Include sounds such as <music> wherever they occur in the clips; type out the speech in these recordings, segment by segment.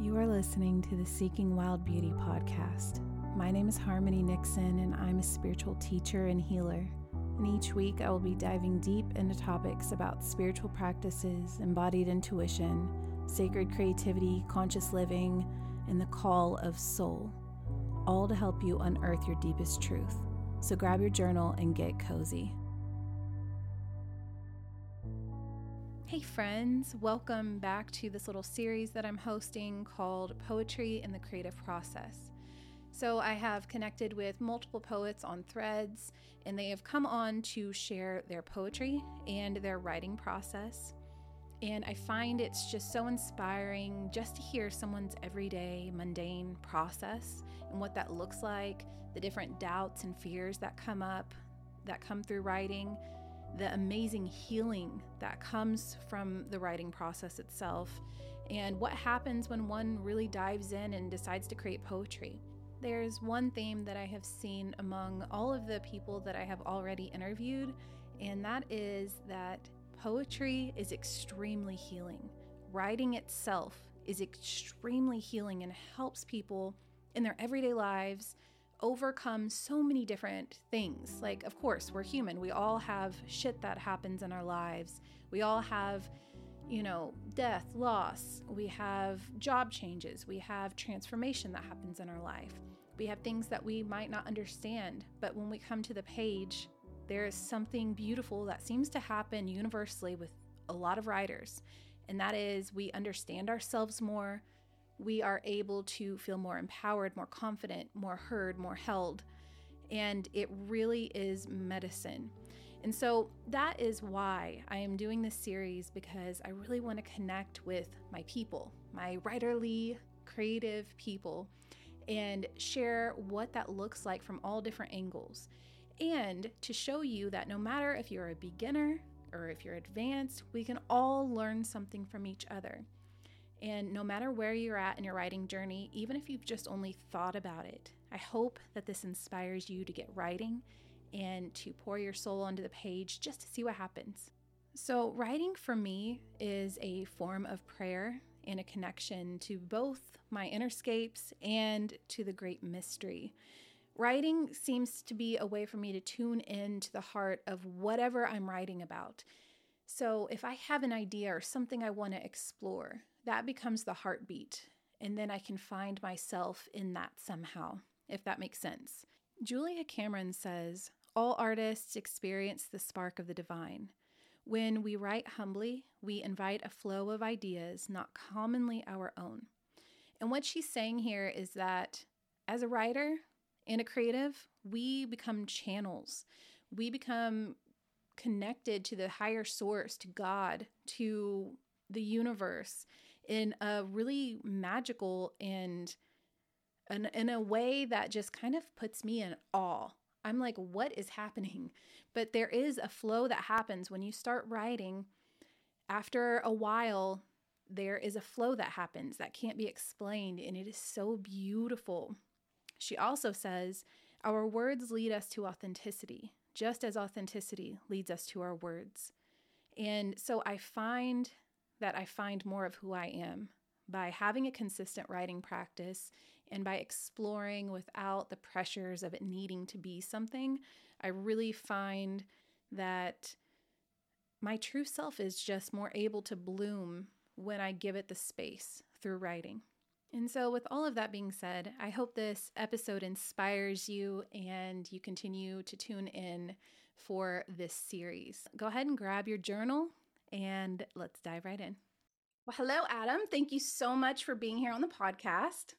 You are listening to the Seeking Wild Beauty podcast. My name is Harmony Nixon, and I'm a spiritual teacher and healer. And each week, I will be diving deep into topics about spiritual practices, embodied intuition, sacred creativity, conscious living, and the call of soul, all to help you unearth your deepest truth. So grab your journal and get cozy. Hey, friends, welcome back to this little series that I'm hosting called Poetry and the Creative Process. So, I have connected with multiple poets on threads, and they have come on to share their poetry and their writing process. And I find it's just so inspiring just to hear someone's everyday, mundane process and what that looks like, the different doubts and fears that come up, that come through writing the amazing healing that comes from the writing process itself, and what happens when one really dives in and decides to create poetry. There's one theme that I have seen among all of the people that I have already interviewed, and that is that poetry is extremely healing. Writing itself is extremely healing and helps people in their everyday lives overcome so many different things. Like, of course, we're human. We all have shit that happens in our lives. We all have, you know, death, loss. We have job changes. We have transformation that happens in our life. We have things that we might not understand. But when we come to the page, there is something beautiful that seems to happen universally with a lot of writers. And that is we understand ourselves more we are able to feel more empowered, more confident, more heard, more held. And it really is medicine. And so that is why I am doing this series because I really want to connect with my people, my writerly, creative people, and share what that looks like from all different angles. And to show you that no matter if you're a beginner or if you're advanced, we can all learn something from each other. And no matter where you're at in your writing journey, even if you've just only thought about it, I hope that this inspires you to get writing and to pour your soul onto the page just to see what happens. So, writing for me is a form of prayer and a connection to both my inner innerscapes and to the great mystery. Writing seems to be a way for me to tune in to the heart of whatever I'm writing about. So, if I have an idea or something I want to explore, that becomes the heartbeat. And then I can find myself in that somehow, if that makes sense. Julia Cameron says, All artists experience the spark of the divine. When we write humbly, we invite a flow of ideas not commonly our own. And what she's saying here is that as a writer and a creative, we become channels. We become connected to the higher source, to God, to the universe in a really magical and in, in a way that just kind of puts me in awe. I'm like, what is happening? <laughs> But there is a flow that happens when you start writing. After a while, there is a flow that happens that can't be explained, and it is so beautiful. She also says, Our words lead us to authenticity, just as authenticity leads us to our words. And so I find that I find more of who I am by having a consistent writing practice and by exploring without the pressures of it needing to be something. I really find that my true self is just more able to bloom when I give it the space through writing. And so, with all of that being said, I hope this episode inspires you and you continue to tune in for this series. Go ahead and grab your journal and let's dive right in. Well, hello, Adam. Thank you so much for being here on the podcast.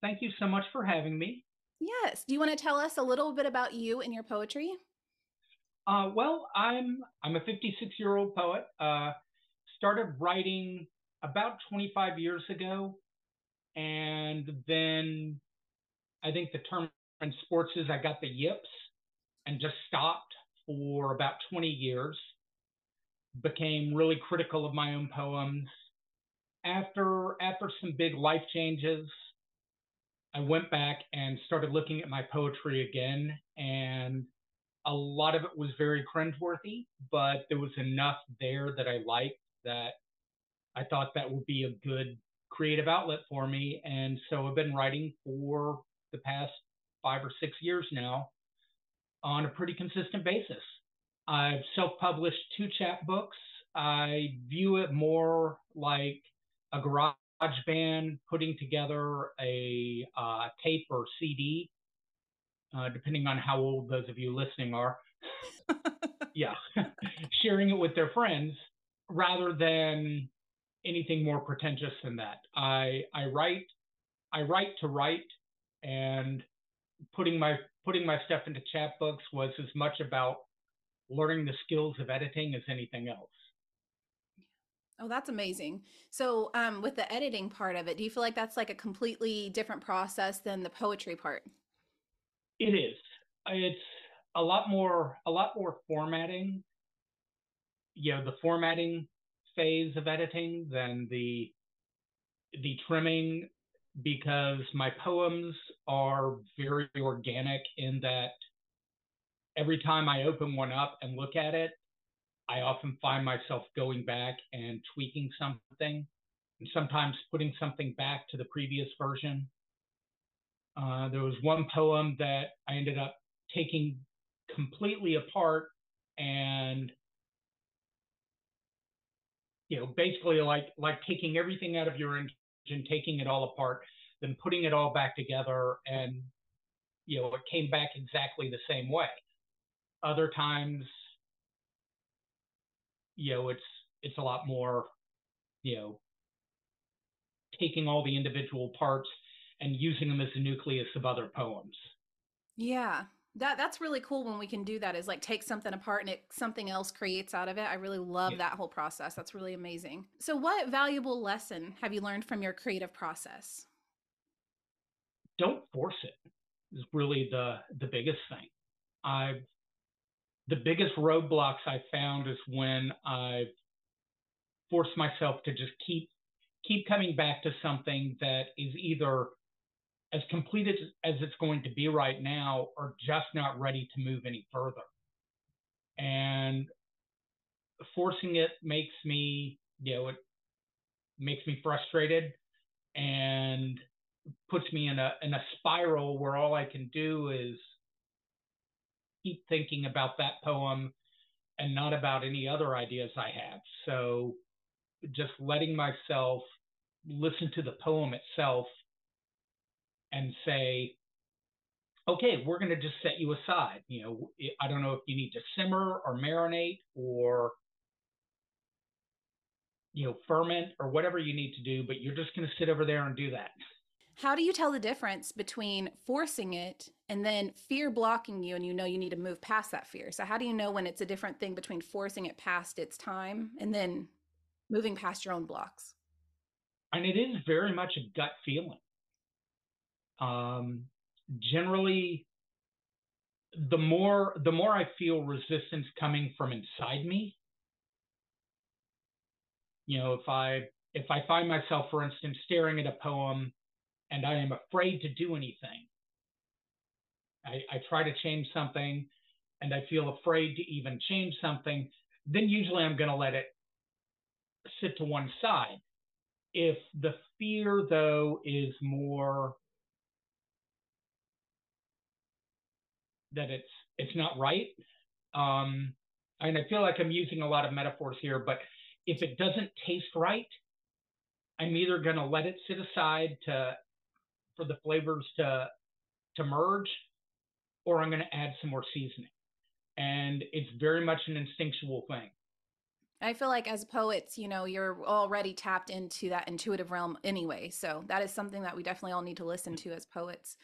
Thank you so much for having me. Yes. Do you want to tell us a little bit about you and your poetry? Uh, well, I'm I'm a 56 year old poet. Uh, started writing about 25 years ago, and then I think the term in sports is I got the yips and just stopped for about 20 years became really critical of my own poems. After after some big life changes, I went back and started looking at my poetry again, and a lot of it was very cringeworthy, but there was enough there that I liked that I thought that would be a good creative outlet for me. And so I've been writing for the past five or six years now on a pretty consistent basis. I've self published two chapbooks. I view it more like a garage band putting together a uh, tape or CD, uh, depending on how old those of you listening are. <laughs> yeah, <laughs> sharing it with their friends rather than anything more pretentious than that. I I write I write to write, and putting my putting my stuff into chapbooks was as much about learning the skills of editing as anything else. Oh, that's amazing. So, um, with the editing part of it, do you feel like that's like a completely different process than the poetry part? It is. It's a lot more a lot more formatting. You know, the formatting phase of editing than the the trimming because my poems are very organic in that every time I open one up and look at it, I often find myself going back and tweaking something and sometimes putting something back to the previous version. Uh, there was one poem that I ended up taking completely apart and you know basically like like taking everything out of your engine taking it all apart then putting it all back together and you know it came back exactly the same way other times you know it's it's a lot more you know taking all the individual parts and using them as the nucleus of other poems. Yeah that that's really cool when we can do that is like take something apart and it something else creates out of it. I really love yeah. that whole process. That's really amazing. So what valuable lesson have you learned from your creative process? Don't force it is really the the biggest thing. I've the biggest roadblocks i found is when i've forced myself to just keep keep coming back to something that is either as complete as, as it's going to be right now or just not ready to move any further. And forcing it makes me, you know, it makes me frustrated and puts me in a in a spiral where all I can do is keep thinking about that poem and not about any other ideas I have. So just letting myself listen to the poem itself and say, okay, we're going to just set you aside. You know, I don't know if you need to simmer or marinate or you know ferment or whatever you need to do, but you're just going to sit over there and do that. How do you tell the difference between forcing it and then fear blocking you and you know you need to move past that fear? So, how do you know when it's a different thing between forcing it past its time and then moving past your own blocks? And it is very much a gut feeling. Um, generally, the more the more I feel resistance coming from inside me, you know, if I if I find myself, for instance, staring at a poem and I am afraid to do anything, I, I try to change something and I feel afraid to even change something, then usually I'm going to let it sit to one side. If the fear, though, is more that it's it's not right. Um, and I feel like I'm using a lot of metaphors here, but if it doesn't taste right, I'm either going to let it sit aside to for the flavors to to merge, or I'm going to add some more seasoning. And it's very much an instinctual thing. I feel like as poets, you know, you're already tapped into that intuitive realm anyway. So that is something that we definitely all need to listen to as poets.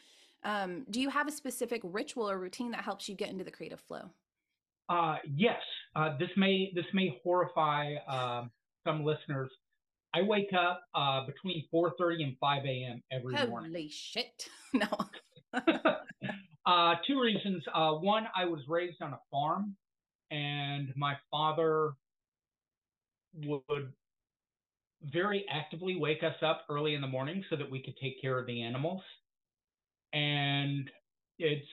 Um, do you have a specific ritual or routine that helps you get into the creative flow? Uh, yes. Uh, this may this may horrify uh, some listeners. I wake up uh, between 4:30 and 5 a.m. every Holy morning. Holy shit! <laughs> No. <laughs> Uh, two reasons. Uh, one, I was raised on a farm, and my father would very actively wake us up early in the morning so that we could take care of the animals and it's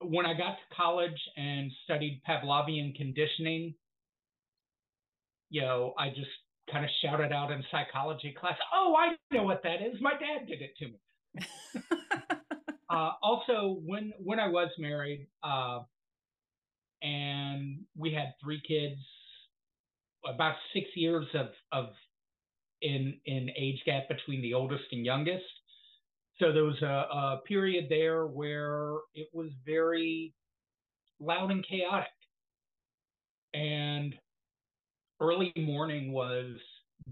when I got to college and studied Pavlovian conditioning, you know, I just kind of shouted out in psychology class, "Oh, I know what that is. My dad did it to me." <laughs> uh, also, when when I was married, uh, and we had three kids, about six years of of in in age gap between the oldest and youngest. So there was a, a period there where it was very loud and chaotic, and early morning was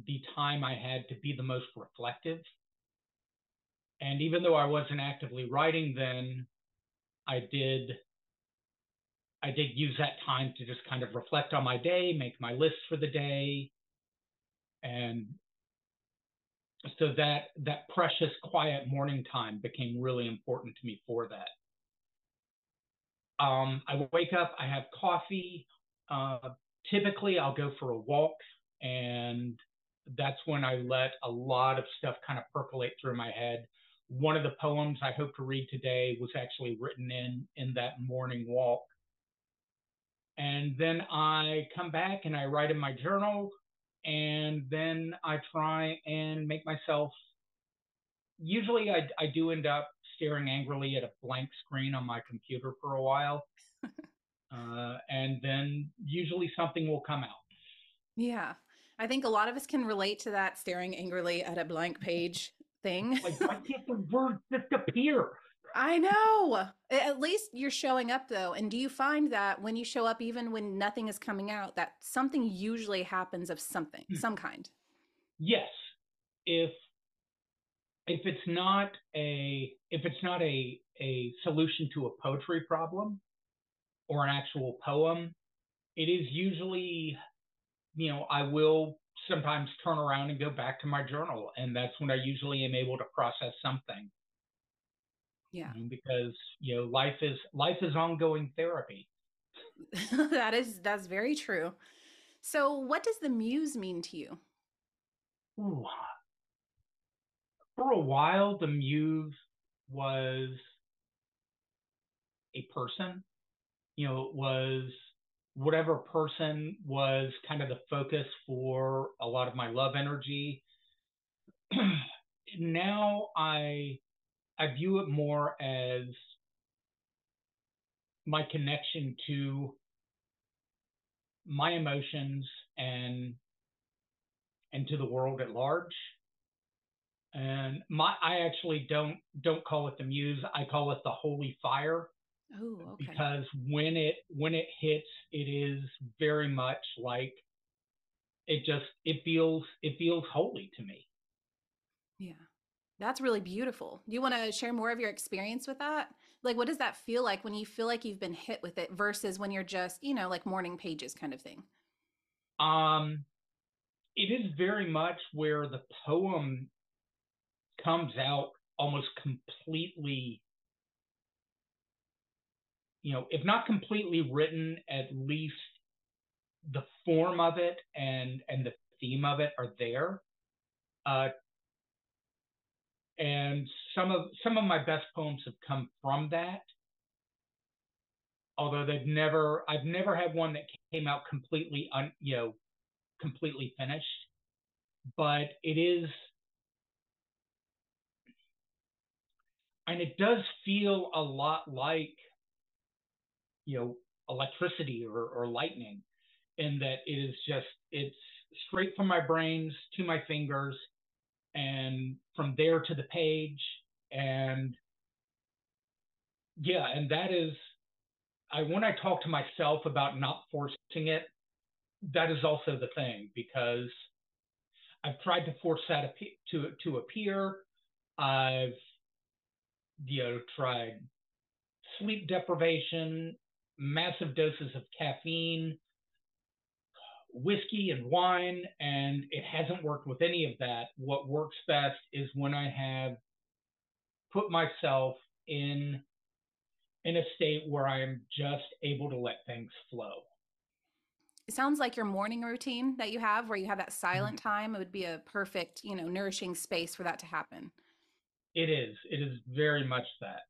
the time I had to be the most reflective. And even though I wasn't actively writing then, I did I did use that time to just kind of reflect on my day, make my list for the day, and so that that precious quiet morning time became really important to me for that. Um, I wake up, I have coffee. Uh, typically, I'll go for a walk, and that's when I let a lot of stuff kind of percolate through my head. One of the poems I hope to read today was actually written in in that morning walk. And then I come back and I write in my journal, and then I try and make myself. Usually, I, I do end up staring angrily at a blank screen on my computer for a while. <laughs> uh, and then usually something will come out. Yeah. I think a lot of us can relate to that staring angrily at a blank page thing. like, why can't the word just appear? I know. At least you're showing up though. And do you find that when you show up, even when nothing is coming out, that something usually happens of something, hmm. some kind? Yes. If if it's not a if it's not a a solution to a poetry problem or an actual poem, it is usually, you know, I will sometimes turn around and go back to my journal, and that's when I usually am able to process something. Yeah. Because you know, life is life is ongoing therapy. <laughs> that is that's very true. So, what does the muse mean to you? Ooh. For a while, the muse was a person. You know, was whatever person was kind of the focus for a lot of my love energy. <clears throat> now I I view it more as my connection to my emotions and and to the world at large. And my I actually don't don't call it the muse. I call it the holy fire. Oh, okay. Because when it when it hits, it is very much like it just it feels it feels holy to me. Yeah. That's really beautiful. Do you want to share more of your experience with that? Like, what does that feel like when you feel like you've been hit with it versus when you're just, you know, like morning pages kind of thing? Um, it is very much where the poem comes out almost completely, you know, if not completely written, at least the form of it and and the theme of it are there. Uh, and some of some of my best poems have come from that although they've never i've never had one that came out completely un, you know completely finished but it is and it does feel a lot like you know electricity or, or lightning in that it is just it's straight from my brains to my fingers and from there to the page. And yeah and that is i when i talk to myself about not forcing it that is also the thing because i've tried to force that to to appear. I've you know tried sleep deprivation massive doses of caffeine whiskey and wine, and it hasn't worked with any of that. What works best is when I have put myself in in a state where I am just able to let things flow. It sounds like your morning routine that you have where you have that silent mm-hmm. time. It would be a perfect, you know, nourishing space for that to happen. It is. It is very much that.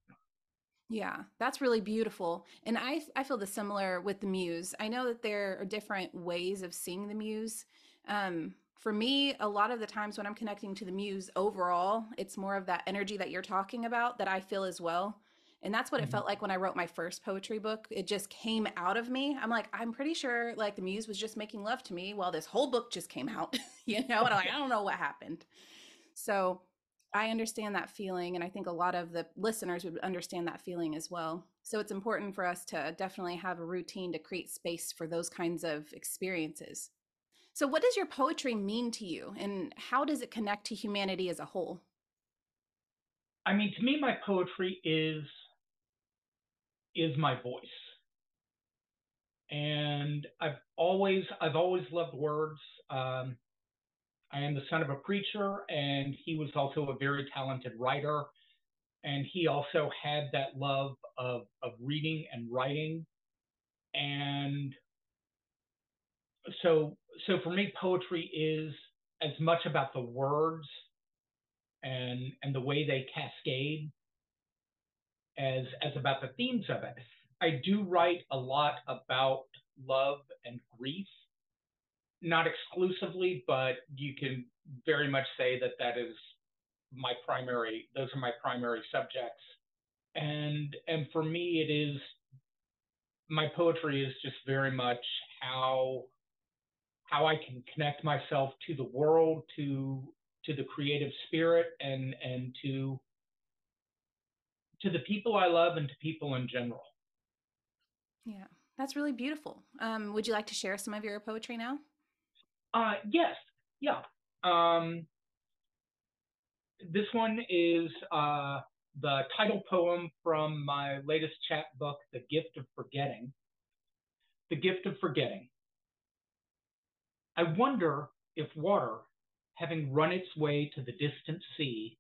Yeah, that's really beautiful. And I I feel the similar with the muse. I know that there are different ways of seeing the muse. Um, for me, a lot of the times when I'm connecting to the muse overall, it's more of that energy that you're talking about that I feel as well. And that's what mm-hmm. it felt like when I wrote my first poetry book. It just came out of me. I'm like, I'm pretty sure like the muse was just making love to me while this whole book just came out, <laughs> you know, and I'm like, I don't know what happened. So I understand that feeling. And I think a lot of the listeners would understand that feeling as well. So it's important for us to definitely have a routine to create space for those kinds of experiences. So, what does your poetry mean to you, and how does it connect to humanity as a whole? I mean, to me, my poetry is is my voice, and I've always I've always loved words. Um, I am the son of a preacher, and he was also a very talented writer, and he also had that love of of reading and writing, and so so for me, poetry is as much about the words and and the way they cascade as as about the themes of it. I do write a lot about love and grief, not exclusively, but you can very much say that that is my primary. Those are my primary subjects, and and for me, it is my poetry is just very much how how I can connect myself to the world, to to the creative spirit, and and to to the people I love and to people in general. Yeah, that's really beautiful. Um, would you like to share some of your poetry now? Uh, yes, yeah. Um, this one is uh, the title poem from my latest chat book, The Gift of Forgetting. The Gift of Forgetting. I wonder if water, having run its way to the distant sea,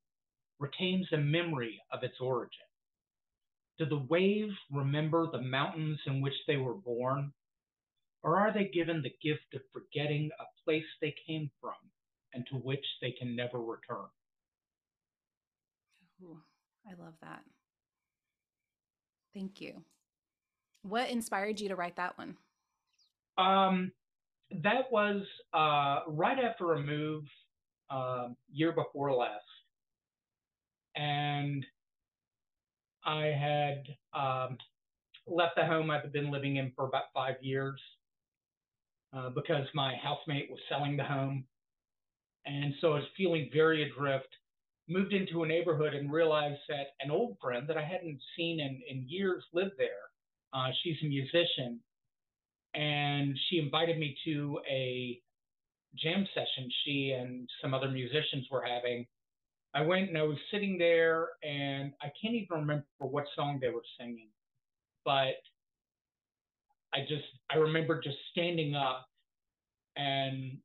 retains a memory of its origin. Do the waves remember the mountains in which they were born? Or are they given the gift of forgetting a place they came from and to which they can never return? Ooh, I love that. Thank you. What inspired you to write that one? Um, that was uh, right after a move uh, year before last, and I had um, left the home I've been living in for about five years uh, because my housemate was selling the home, and so I was feeling very adrift. Moved into a neighborhood and realized that an old friend that I hadn't seen in, in years lived there. Uh, she's a musician and she invited me to a jam session she and some other musicians were having. I went and I was sitting there, and I can't even remember what song they were singing, but I just I remember just standing up and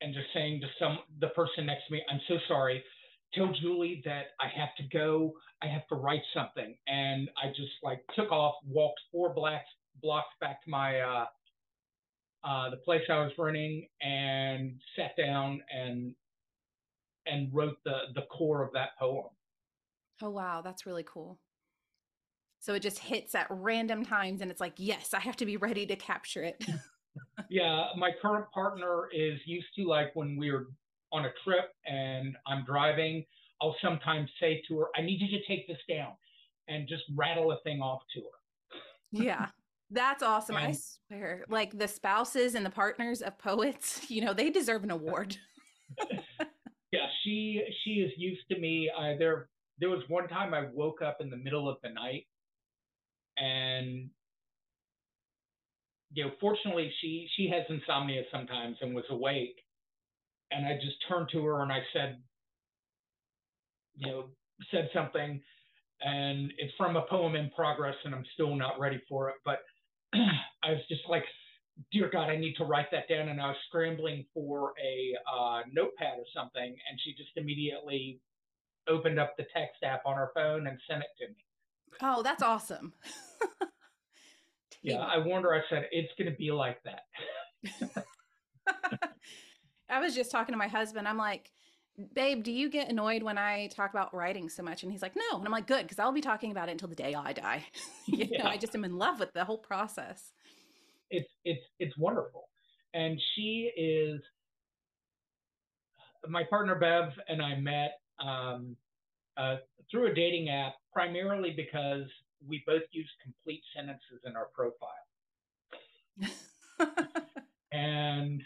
and just saying to some the person next to me, "I'm so sorry. Tell Julie that I have to go. I have to write something." And I just like took off, walked four blocks blocks back to my uh, uh, the place I was running and sat down and and wrote the the core of that poem. Oh wow, that's really cool. So it just hits at random times and it's like, yes, I have to be ready to capture it. <laughs> yeah, my current partner is used to like when we're on a trip and I'm driving, I'll sometimes say to her, I need you to take this down and just rattle a thing off to her. yeah. That's awesome. And, I swear. Like the spouses and the partners of poets, <laughs> you know, they deserve an award. <laughs> yeah, she she is used to me. Uh, there there was one time I woke up in the middle of the night and you know, fortunately she she has insomnia sometimes and was awake. And I just turned to her and I said, you know, said something and it's from a poem in progress and I'm still not ready for it. But <clears throat> I was just like, dear God, I need to write that down. And I was scrambling for a uh, notepad or something. And she just immediately opened up the text app on her phone and sent it to me. Oh, that's awesome. <laughs> yeah, I warned her, I said, it's going to be like that. <laughs> I was just talking to my husband. I'm like, babe, do you get annoyed when I talk about writing so much? And he's like, no. And I'm like, good, because I'll be talking about it until the day I die. <laughs> you yeah. know, I just am in love with the whole process. It's it's it's wonderful. And she is my partner Bev and I met um, uh, through a dating app, primarily because we both use complete sentences in our profile. <laughs> and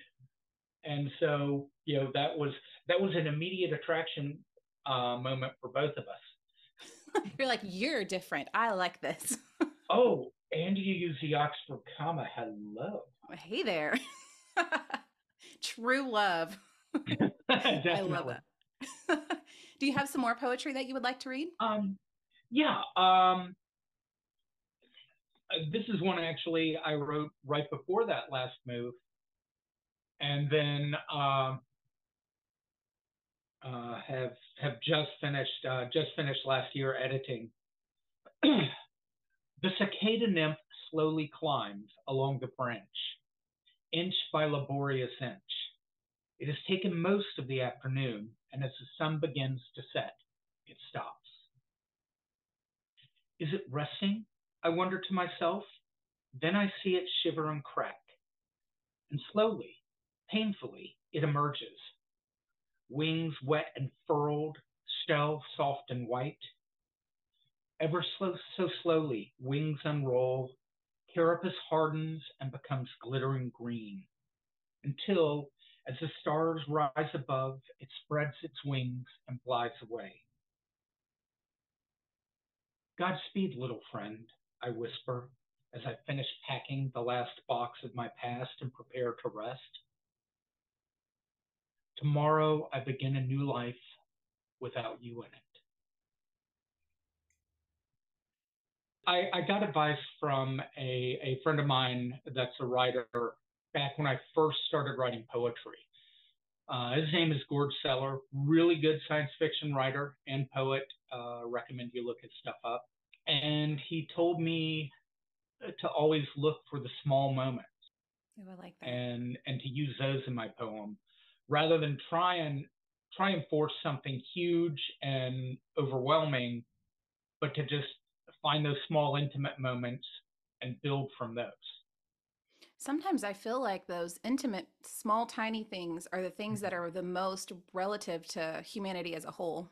and so you know that was that was an immediate attraction uh, moment for both of us. <laughs> You're like you're different. I like this. <laughs> oh, and you use the Oxford comma. Hello. Hey there. True love. I love that. Do you have some more poetry that you would like to read? Um, yeah. Um, uh, this is one actually I wrote right before that last move, and then uh, uh, have have just finished uh, just finished last year editing. <clears throat> the cicada nymph slowly climbs along the branch, inch by laborious inch. It has taken most of the afternoon, and as the sun begins to set, it stops. Is it resting? I wonder to myself. Then I see it shiver and crack. And slowly, painfully, it emerges. Wings wet and furled, shell soft and white. Ever slow, so slowly, wings unroll, carapace hardens and becomes glittering green, until, as the stars rise above, it spreads its wings and flies away. Godspeed, little friend, I whisper as I finish packing the last box of my past and prepare to rest. Tomorrow I begin a new life without you in it. I, I got advice from a, a friend of mine that's a writer back when I first started writing poetry. Uh, his name is Gord Sellar, really good science fiction writer and poet. Uh, recommend you look his stuff up and he told me to always look for the small moments. Oh, I like that. And and to use those in my poem rather than try and try and force something huge and overwhelming, but to just find those small intimate moments and build from those. Sometimes I feel like those intimate, small, tiny things are the things that mm-hmm. are the most relative to humanity as a whole.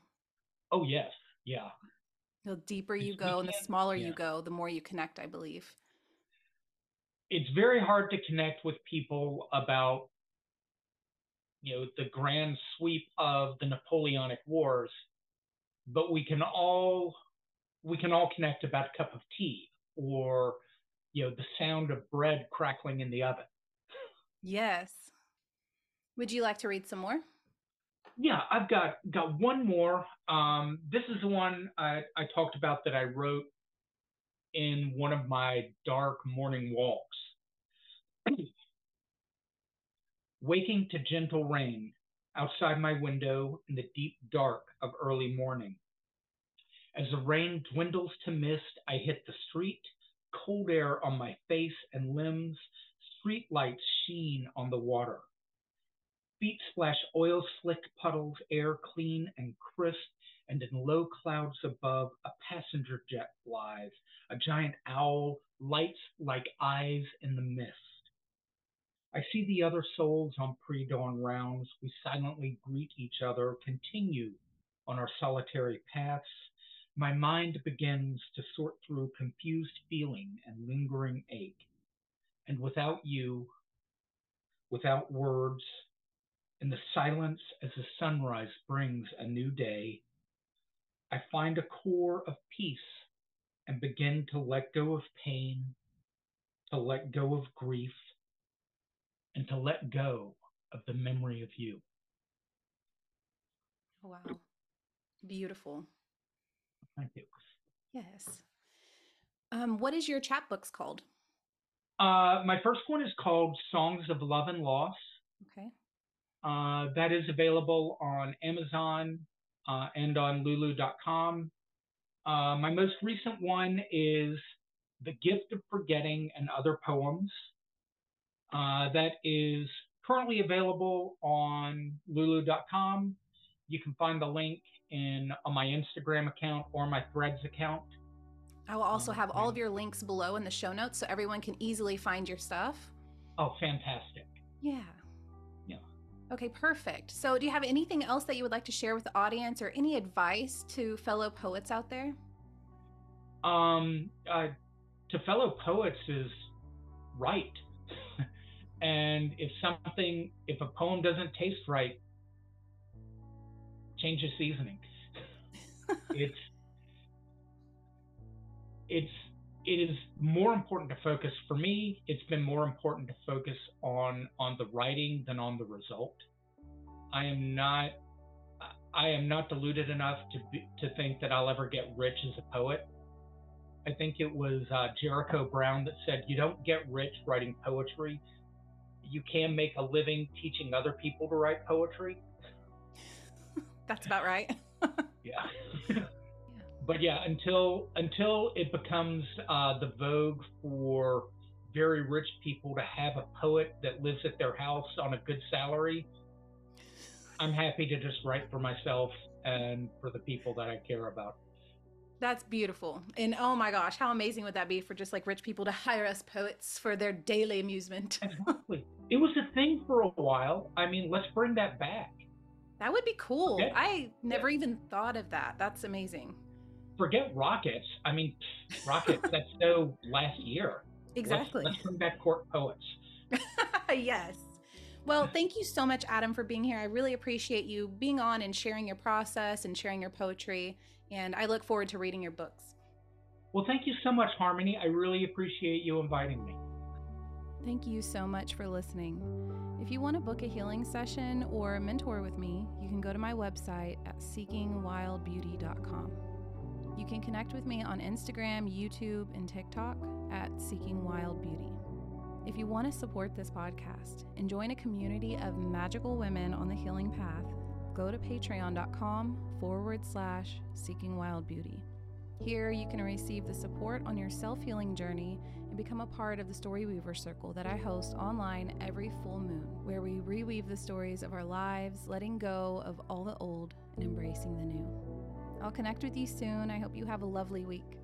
Oh, yes. Yeah. The deeper you go and the smaller yeah. you go, the more you connect, I believe. It's very hard to connect with people about you know the grand sweep of the Napoleonic Wars, but we can all we can all connect about a cup of tea or you know the sound of bread crackling in the oven. Yes. Would you like to read some more? Yeah, I've got got one more. Um, this is the one I, I talked about that I wrote in one of my dark morning walks. <clears throat> Waking to gentle rain outside my window in the deep dark of early morning. As the rain dwindles to mist, I hit the street, cold air on my face and limbs, street lights sheen on the water. Feet splash oil slick puddles, air clean and crisp, and in low clouds above, a passenger jet flies. A giant owl lights like eyes in the mist. I see the other souls on pre dawn rounds. We silently greet each other, continue on our solitary paths. My mind begins to sort through confused feeling and lingering ache. And without you, without words, in the silence as the sunrise brings a new day, I find a core of peace and begin to let go of pain, to let go of grief, and to let go of the memory of you. Wow. Beautiful. Thank you. Yes. Um, what is your chapbooks called? Uh, my first one is called Songs of Love and Loss. Okay. Uh, that is available on Amazon uh, and on lulu.com. Uh, my most recent one is The Gift of Forgetting and Other Poems. Uh, that is currently available on lulu.com. You can find the link in on my Instagram account or my Threads account. I will also have all of your links below in the show notes so everyone can easily find your stuff. Oh, fantastic. Yeah. Yeah. Okay, perfect. So, do you have anything else that you would like to share with the audience or any advice to fellow poets out there? Um, uh, to fellow poets is write. <laughs> and if something, if a poem doesn't taste right, change the seasoning. <laughs> it's, it's, it is more important to focus for me it's been more important to focus on on the writing than on the result. I am not i am not deluded enough to be, to think that i'll ever get rich as a poet. I think it was uh, jericho brown that said you don't get rich writing poetry. You can make a living teaching other people to write poetry that's about right <laughs> yeah but yeah, until until it becomes uh, the vogue for very rich people to have a poet that lives at their house on a good salary, I'm happy to just write for myself and for the people that I care about. That's beautiful. And oh my gosh, how amazing would that be for just like rich people to hire us poets for their daily amusement? exactly. It was a thing for a while. I mean, let's bring that back. That would be cool. Okay. I never yeah. even thought of that. That's amazing forget rockets. I mean, <laughs> rockets. that's so last year. Exactly. Let's, let's bring back court poets. <laughs> yes. Well, thank you so much, Adam, for being here. I really appreciate you being on and sharing your process and sharing your poetry. And I look forward to reading your books. Well, thank you so much, Harmony. I really appreciate you inviting me. Thank you so much for listening. If you want to book a healing session or mentor with me, you can go to my website at seekingwildbeauty.com. You can connect with me on Instagram, YouTube, and TikTok at Seeking Wild Beauty. If you want to support this podcast and join a community of magical women on the healing path, go to patreon.com forward slash seeking wild beauty. Here, you can receive the support on your self healing journey become a part of the Story Weaver Circle that I host online every full moon, where we reweave the stories of our lives, letting go of all the old and embracing the new. I'll connect with you soon. I hope you have a lovely week.